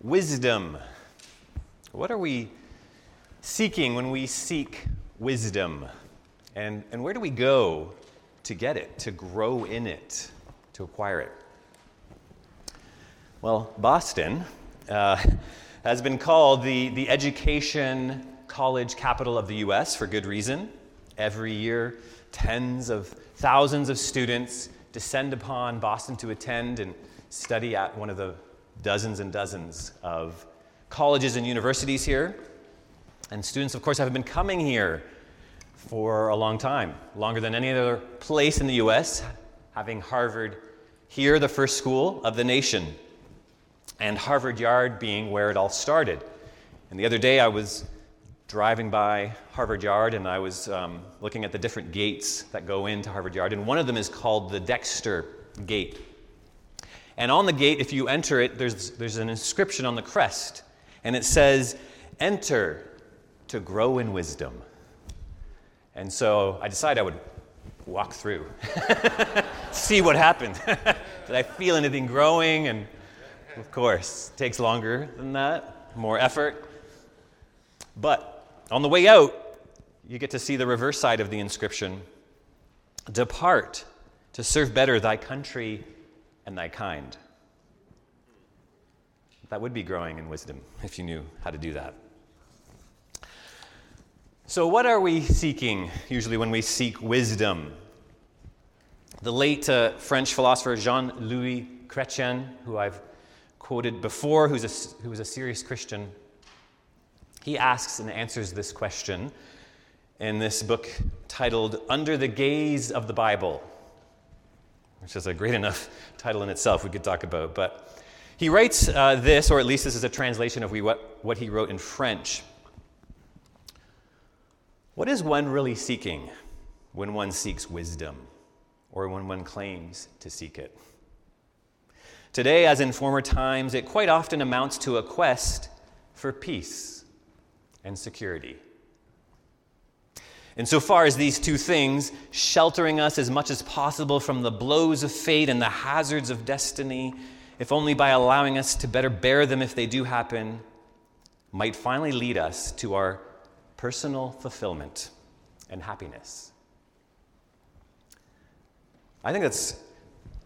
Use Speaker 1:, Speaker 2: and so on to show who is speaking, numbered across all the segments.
Speaker 1: wisdom. What are we seeking when we seek wisdom? And, and where do we go to get it, to grow in it, to acquire it? Well, Boston uh, has been called the, the education college capital of the US for good reason. Every year, tens of thousands of students descend upon Boston to attend and study at one of the dozens and dozens of colleges and universities here. And students, of course, have been coming here for a long time, longer than any other place in the US, having Harvard here, the first school of the nation, and Harvard Yard being where it all started. And the other day I was driving by Harvard Yard and I was um, looking at the different gates that go into Harvard Yard, and one of them is called the Dexter Gate. And on the gate, if you enter it, there's, there's an inscription on the crest, and it says, Enter to grow in wisdom. And so I decided I would walk through, see what happened. Did I feel anything growing? And of course, it takes longer than that, more effort. But on the way out, you get to see the reverse side of the inscription Depart to serve better thy country and thy kind. That would be growing in wisdom if you knew how to do that. So, what are we seeking usually when we seek wisdom? The late uh, French philosopher Jean Louis Chrétien, who I've quoted before, who's a, who was a serious Christian, he asks and answers this question in this book titled Under the Gaze of the Bible which is a great enough title in itself we could talk about. But he writes uh, this, or at least this is a translation of what, what he wrote in French. What is one really seeking when one seeks wisdom or when one claims to seek it? Today, as in former times, it quite often amounts to a quest for peace and security. Insofar as these two things, sheltering us as much as possible from the blows of fate and the hazards of destiny, if only by allowing us to better bear them if they do happen, might finally lead us to our personal fulfillment and happiness. I think that's,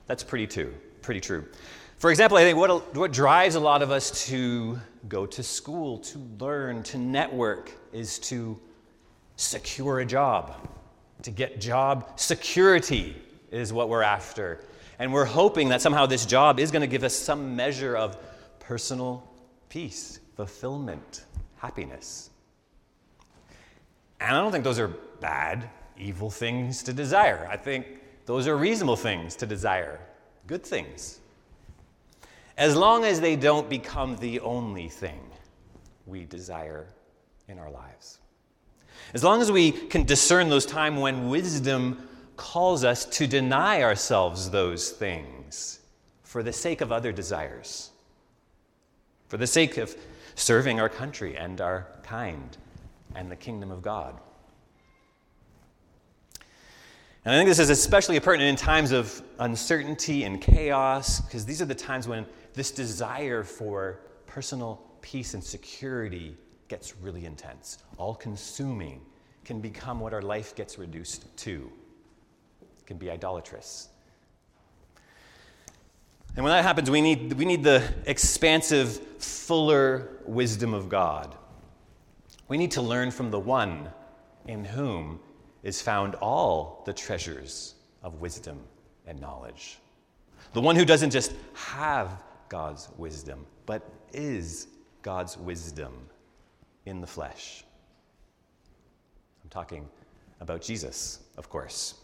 Speaker 1: that's pretty, too, pretty true. For example, I think what, what drives a lot of us to go to school, to learn, to network, is to secure a job. To get job security is what we're after. And we're hoping that somehow this job is going to give us some measure of personal peace, fulfillment, happiness. And I don't think those are bad, evil things to desire. I think those are reasonable things to desire, good things. As long as they don't become the only thing we desire in our lives. As long as we can discern those times when wisdom calls us to deny ourselves those things for the sake of other desires, for the sake of serving our country and our kind and the kingdom of God. And I think this is especially pertinent in times of uncertainty and chaos, because these are the times when this desire for personal peace and security gets really intense. All consuming can become what our life gets reduced to, it can be idolatrous. And when that happens, we need, we need the expansive, fuller wisdom of God. We need to learn from the one in whom is found all the treasures of wisdom and knowledge. The one who doesn't just have God's wisdom, but is God's wisdom in the flesh. I'm talking about Jesus, of course.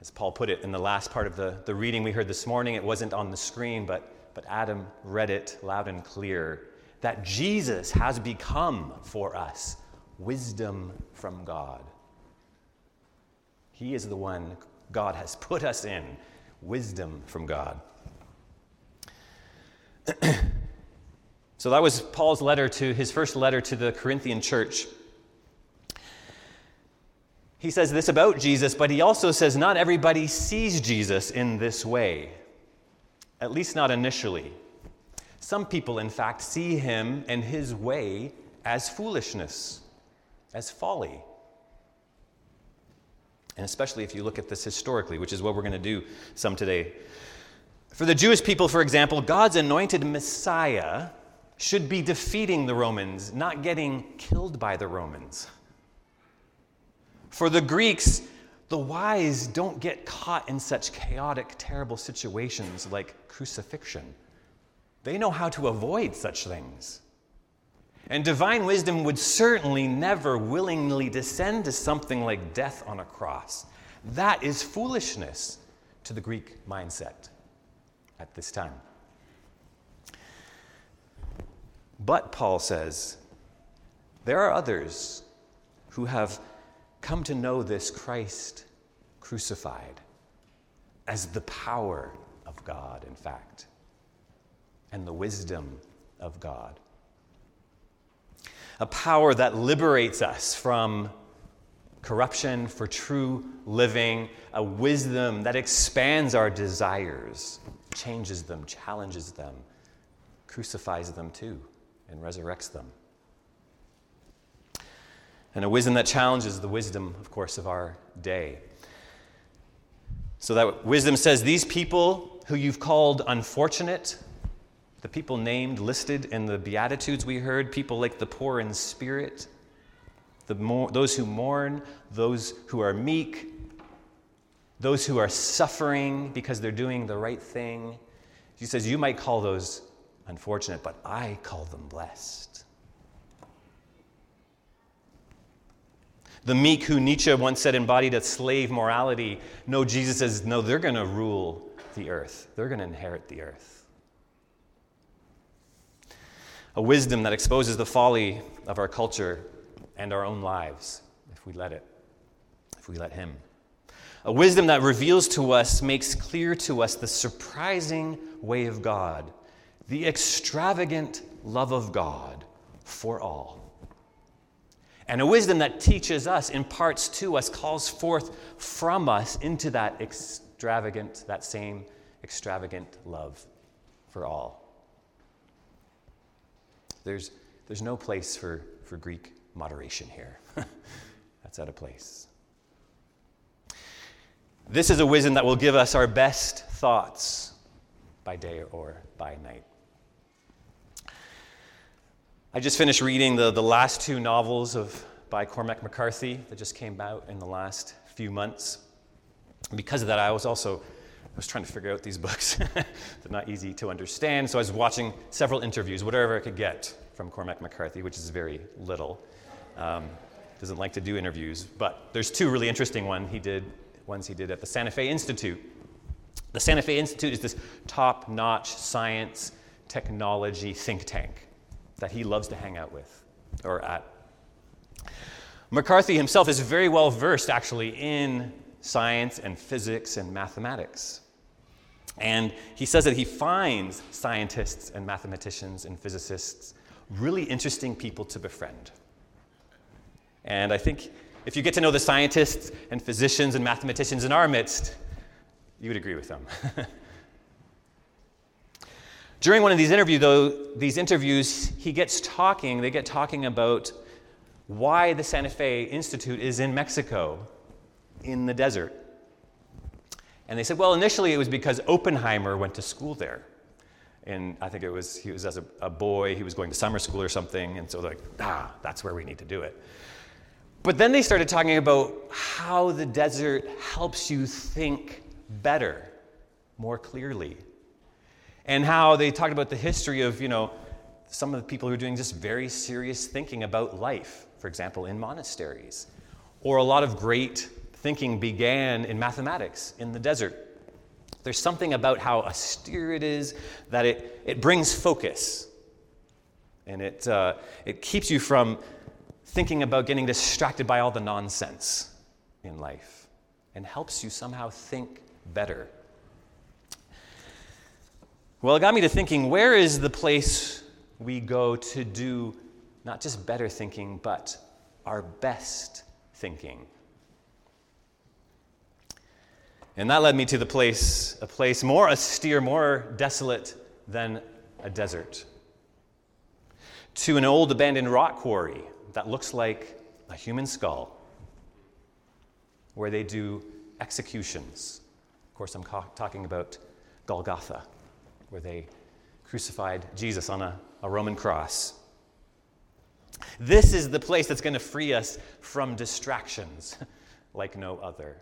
Speaker 1: As Paul put it in the last part of the, the reading we heard this morning, it wasn't on the screen, but, but Adam read it loud and clear that Jesus has become for us wisdom from God. He is the one God has put us in, wisdom from God. So that was Paul's letter to his first letter to the Corinthian church. He says this about Jesus, but he also says not everybody sees Jesus in this way, at least not initially. Some people, in fact, see him and his way as foolishness, as folly. And especially if you look at this historically, which is what we're going to do some today. For the Jewish people, for example, God's anointed Messiah should be defeating the Romans, not getting killed by the Romans. For the Greeks, the wise don't get caught in such chaotic, terrible situations like crucifixion. They know how to avoid such things. And divine wisdom would certainly never willingly descend to something like death on a cross. That is foolishness to the Greek mindset at this time. But, Paul says, there are others who have come to know this Christ crucified as the power of God, in fact, and the wisdom of God. A power that liberates us from corruption for true living, a wisdom that expands our desires, changes them, challenges them, crucifies them too and resurrects them. And a wisdom that challenges the wisdom, of course, of our day. So that wisdom says, These people who you've called unfortunate, the people named, listed in the Beatitudes we heard, people like the poor in spirit, more, those who mourn, those who are meek, those who are suffering because they're doing the right thing. He says, You might call those unfortunate, but I call them blessed. The meek, who Nietzsche once said embodied a slave morality, no, Jesus says, no, they're going to rule the earth. They're going to inherit the earth. A wisdom that exposes the folly of our culture and our own lives, if we let it, if we let Him. A wisdom that reveals to us, makes clear to us the surprising way of God the extravagant love of God for all. And a wisdom that teaches us, imparts to us, calls forth from us into that extravagant, that same extravagant love for all. There's, there's no place for, for Greek moderation here. That's out of place. This is a wisdom that will give us our best thoughts by day or by night. I just finished reading the, the last two novels of, by Cormac McCarthy that just came out in the last few months. Because of that, I was also I was trying to figure out these books. They're not easy to understand, so I was watching several interviews, whatever I could get from Cormac McCarthy, which is very little. Um, doesn't like to do interviews, but there's two really interesting one he did, ones he did at the Santa Fe Institute. The Santa Fe Institute is this top-notch science technology think tank that he loves to hang out with or at. McCarthy himself is very well versed, actually, in science and physics and mathematics. And he says that he finds scientists and mathematicians and physicists really interesting people to befriend. And I think if you get to know the scientists and physicians and mathematicians in our midst, you would agree with them. During one of these interviews, though, these interviews, he gets talking, they get talking about why the Santa Fe Institute is in Mexico, in the desert. And they said, well, initially it was because Oppenheimer went to school there. And I think it was, he was as a, a boy, he was going to summer school or something, and so they're like, ah, that's where we need to do it. But then they started talking about how the desert helps you think better, more clearly, and how they talked about the history of, you know, some of the people who are doing just very serious thinking about life, for example, in monasteries. Or a lot of great thinking began in mathematics in the desert. There's something about how austere it is that it, it brings focus. And it, uh, it keeps you from thinking about getting distracted by all the nonsense in life and helps you somehow think better well, it got me to thinking where is the place we go to do not just better thinking, but our best thinking? And that led me to the place, a place more austere, more desolate than a desert, to an old abandoned rock quarry that looks like a human skull, where they do executions. Of course, I'm talking about Golgotha, where they crucified Jesus on a, a Roman cross. This is the place that's going to free us from distractions like no other.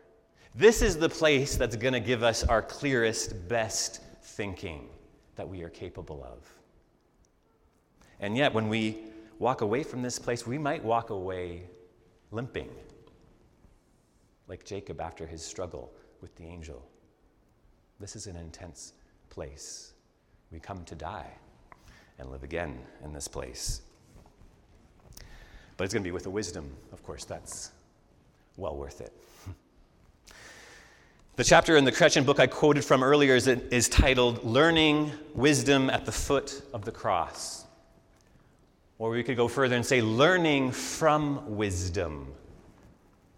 Speaker 1: This is the place that's going to give us our clearest, best thinking that we are capable of. And yet, when we walk away from this place, we might walk away limping, like Jacob after his struggle with the angel. This is an intense place. We come to die and live again in this place. But it's going to be with the wisdom, of course, that's well worth it. The chapter in the Chrétien book I quoted from earlier is, is titled Learning Wisdom at the Foot of the Cross. Or we could go further and say, Learning from Wisdom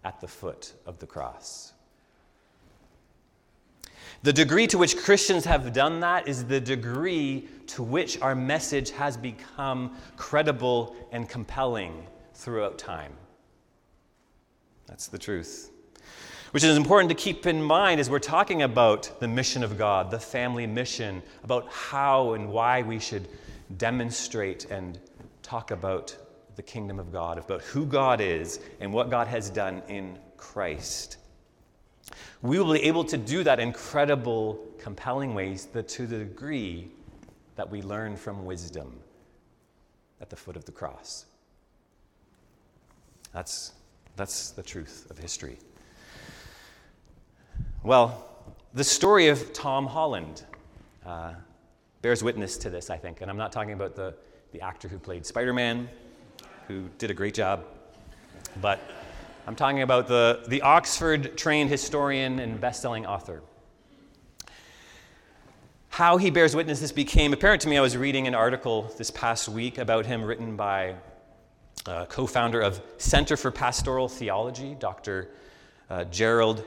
Speaker 1: at the Foot of the Cross. The degree to which Christians have done that is the degree to which our message has become credible and compelling throughout time. That's the truth which is important to keep in mind as we're talking about the mission of God, the family mission, about how and why we should demonstrate and talk about the kingdom of God, about who God is and what God has done in Christ. We will be able to do that in credible, compelling ways that to the degree that we learn from wisdom at the foot of the cross. That's, that's the truth of history. Well, the story of Tom Holland uh, bears witness to this, I think. And I'm not talking about the, the actor who played Spider Man, who did a great job, but I'm talking about the, the Oxford trained historian and best selling author. How he bears witness this became apparent to me. I was reading an article this past week about him written by uh, co founder of Center for Pastoral Theology, Dr. Uh, Gerald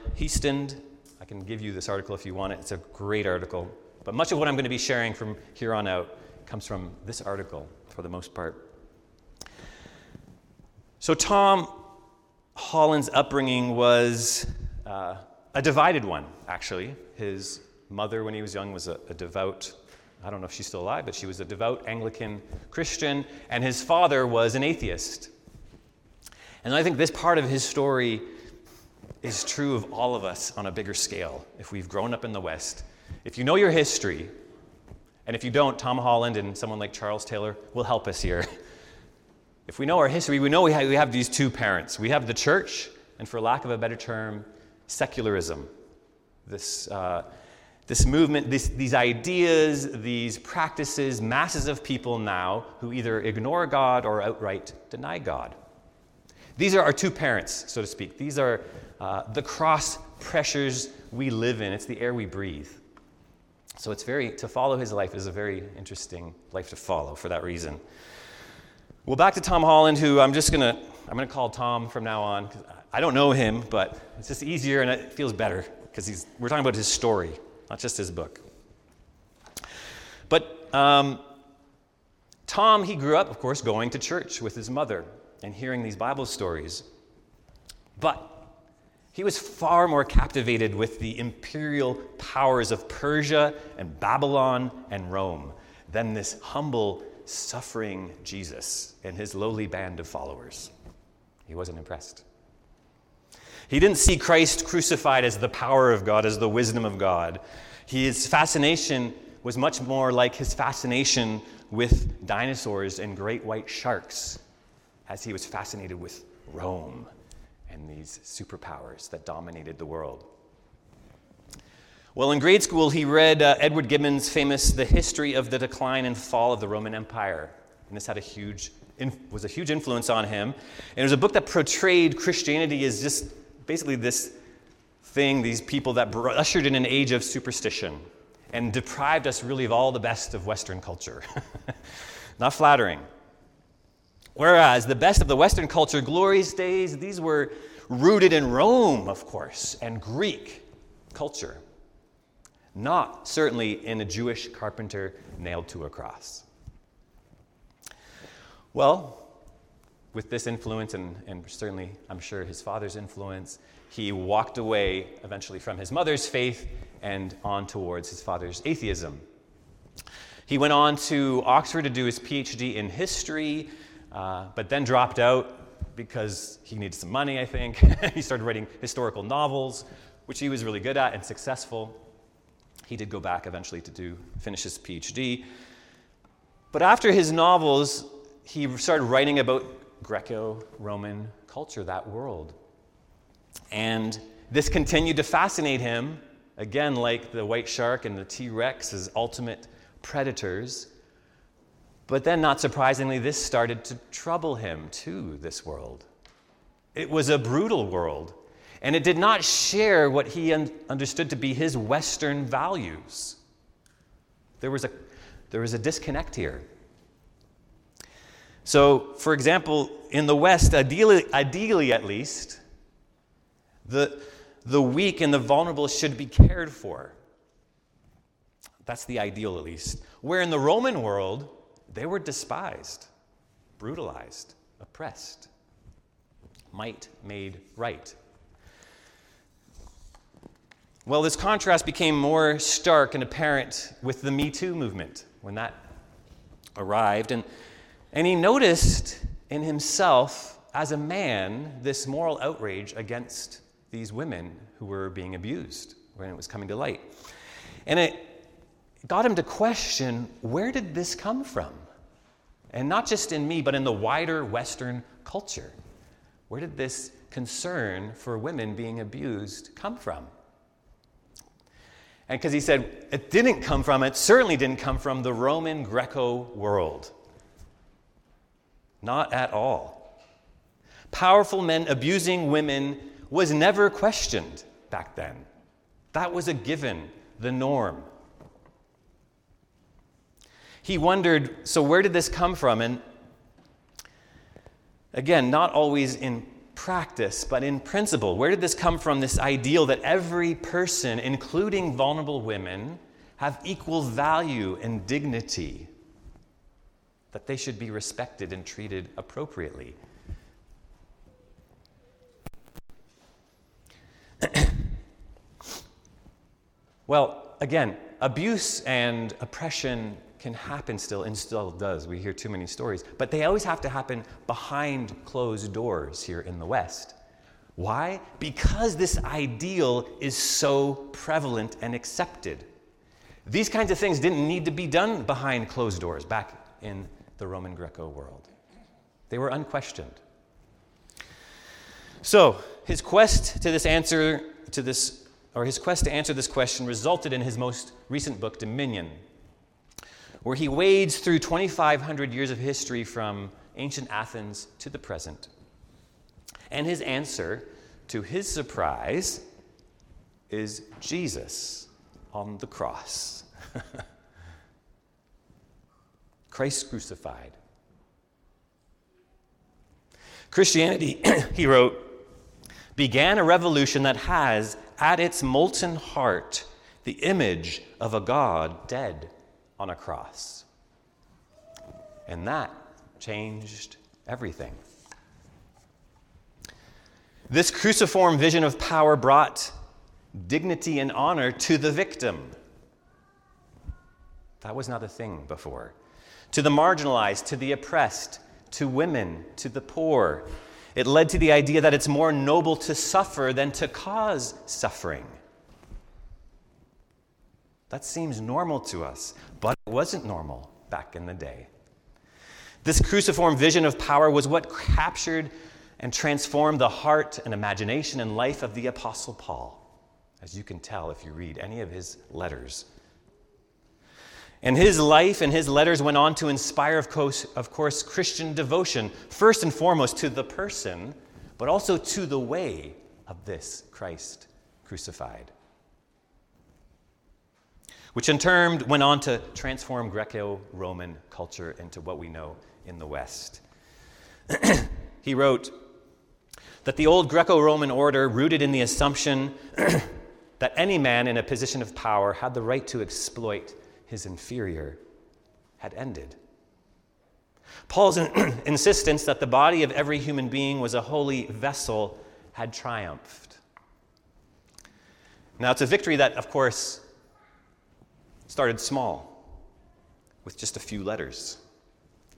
Speaker 1: I can give you this article if you want it. It's a great article. But much of what I'm going to be sharing from here on out comes from this article for the most part. So, Tom Holland's upbringing was uh, a divided one, actually. His mother, when he was young, was a, a devout, I don't know if she's still alive, but she was a devout Anglican Christian, and his father was an atheist. And I think this part of his story is true of all of us on a bigger scale if we've grown up in the West. If you know your history, and if you don't, Tom Holland and someone like Charles Taylor will help us here. If we know our history, we know we have, we have these two parents. We have the church, and for lack of a better term, secularism. This, uh, this movement, this, these ideas, these practices, masses of people now who either ignore God or outright deny God. These are our two parents, so to speak. These are uh, the cross pressures we live in, it's the air we breathe. So it's very, to follow his life is a very interesting life to follow for that reason. Well, back to Tom Holland, who I'm just to, I'm to call Tom from now on. Because I don't know him, but it's just easier and it feels better because we're talking about his story, not just his book. But um, Tom, he grew up, of course, going to church with his mother and hearing these Bible stories. But he was far more captivated with the imperial powers of Persia and Babylon and Rome than this humble, suffering Jesus and his lowly band of followers. He wasn't impressed. He didn't see Christ crucified as the power of God, as the wisdom of God. His fascination was much more like his fascination with dinosaurs and great white sharks, as he was fascinated with Rome and these superpowers that dominated the world. Well, in grade school, he read uh, Edward Gibbon's famous The History of the Decline and Fall of the Roman Empire. And this had a huge, was a huge influence on him. And it was a book that portrayed Christianity as just basically this thing, these people that ushered in an age of superstition and deprived us really of all the best of Western culture. Not flattering. Whereas the best of the Western culture, glorious days, these were rooted in Rome, of course, and Greek culture. Not certainly in a Jewish carpenter nailed to a cross. Well, with this influence, and, and certainly I'm sure his father's influence, he walked away eventually from his mother's faith and on towards his father's atheism. He went on to Oxford to do his PhD in history, uh, but then dropped out because he needed some money, I think. he started writing historical novels, which he was really good at and successful. He did go back eventually to do finish his PhD. But after his novels, he started writing about Greco Roman culture, that world. And this continued to fascinate him, again, like the white shark and the T Rex as ultimate predators. But then, not surprisingly, this started to trouble him too, this world. It was a brutal world, and it did not share what he un- understood to be his Western values. There was, a, there was a disconnect here. So, for example, in the West, ideally, ideally at least, the, the weak and the vulnerable should be cared for. That's the ideal, at least. Where in the Roman world, they were despised, brutalized, oppressed. Might made right. Well, this contrast became more stark and apparent with the Me Too movement when that arrived. And and he noticed in himself, as a man, this moral outrage against these women who were being abused when it was coming to light. And it got him to question where did this come from? And not just in me, but in the wider Western culture. Where did this concern for women being abused come from? And because he said it didn't come from, it certainly didn't come from the Roman Greco world. Not at all. Powerful men abusing women was never questioned back then. That was a given, the norm. He wondered so, where did this come from? And again, not always in practice, but in principle. Where did this come from? This ideal that every person, including vulnerable women, have equal value and dignity that they should be respected and treated appropriately. well, again, abuse and oppression can happen still and still does. We hear too many stories, but they always have to happen behind closed doors here in the West. Why? Because this ideal is so prevalent and accepted. These kinds of things didn't need to be done behind closed doors back in the Roman Greco world. They were unquestioned. So, his quest to this answer to this or his quest to answer this question resulted in his most recent book Dominion, where he wades through 2500 years of history from ancient Athens to the present. And his answer, to his surprise, is Jesus on the cross. Christ crucified. Christianity, he wrote, began a revolution that has at its molten heart the image of a God dead on a cross. And that changed everything. This cruciform vision of power brought dignity and honor to the victim. That was not a thing before to the marginalized, to the oppressed, to women, to the poor. It led to the idea that it's more noble to suffer than to cause suffering. That seems normal to us, but it wasn't normal back in the day. This cruciform vision of power was what captured and transformed the heart and imagination and life of the Apostle Paul, as you can tell if you read any of his letters. And his life and his letters went on to inspire, of course, of course, Christian devotion, first and foremost to the person, but also to the way of this Christ crucified. Which in turn went on to transform Greco Roman culture into what we know in the West. he wrote that the old Greco Roman order, rooted in the assumption that any man in a position of power had the right to exploit his inferior had ended. Paul's insistence that the body of every human being was a holy vessel had triumphed. Now, it's a victory that, of course, started small, with just a few letters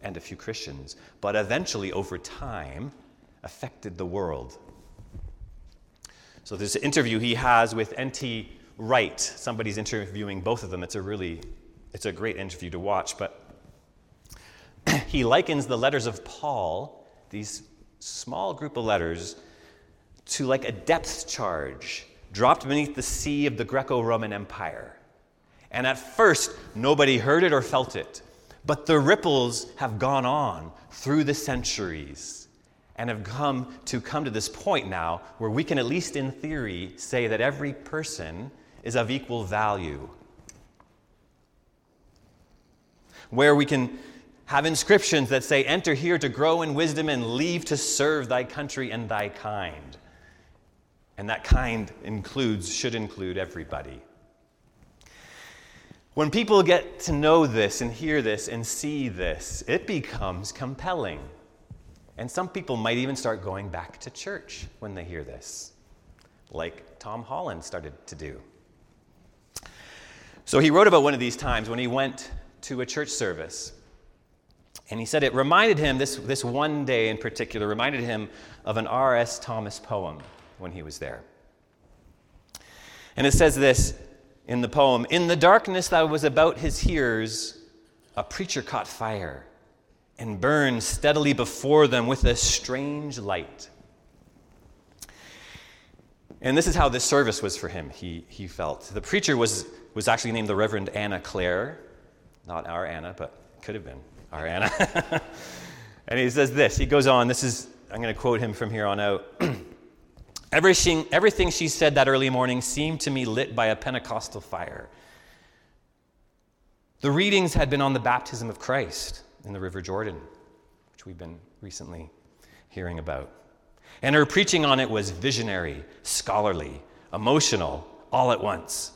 Speaker 1: and a few Christians, but eventually, over time, affected the world. So, this interview he has with N.T. Wright. Somebody's interviewing both of them. It's a really, it's a great interview to watch, but he likens the letters of Paul, these small group of letters, to like a depth charge dropped beneath the sea of the Greco Roman Empire. And at first, nobody heard it or felt it. But the ripples have gone on through the centuries and have come to come to this point now where we can, at least in theory, say that every person is of equal value. Where we can have inscriptions that say, Enter here to grow in wisdom and leave to serve thy country and thy kind. And that kind includes, should include everybody. When people get to know this and hear this and see this, it becomes compelling. And some people might even start going back to church when they hear this, like Tom Holland started to do. So he wrote about one of these times when he went to a church service. And he said it reminded him, this, this one day in particular, reminded him of an R.S. Thomas poem when he was there. And it says this in the poem In the darkness that was about his hearers, a preacher caught fire and burned steadily before them with a strange light. And this is how this service was for him, he, he felt. The preacher was, was actually named the Reverend Anna Clare, not our Anna, but could have been our Anna. and he says this, he goes on, this is, I'm going to quote him from here on out. Everything, everything she said that early morning seemed to me lit by a Pentecostal fire. The readings had been on the baptism of Christ in the River Jordan, which we've been recently hearing about. And her preaching on it was visionary, scholarly, emotional, all at once.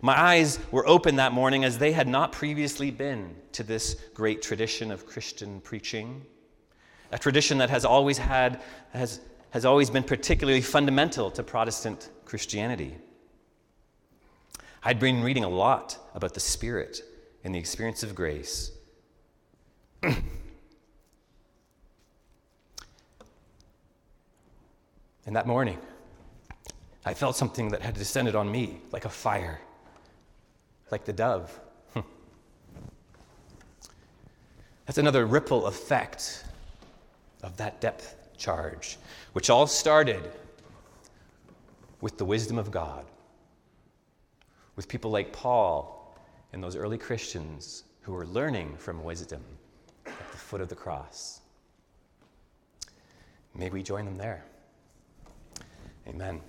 Speaker 1: My eyes were open that morning as they had not previously been to this great tradition of Christian preaching, a tradition that has always had, has has always been particularly fundamental to Protestant Christianity. I'd been reading a lot about the Spirit and the experience of grace. and that morning, I felt something that had descended on me like a fire, like the dove. That's another ripple effect of that depth charge, which all started with the wisdom of God, with people like Paul and those early Christians who were learning from wisdom at the foot of the cross. May we join them there. Amen.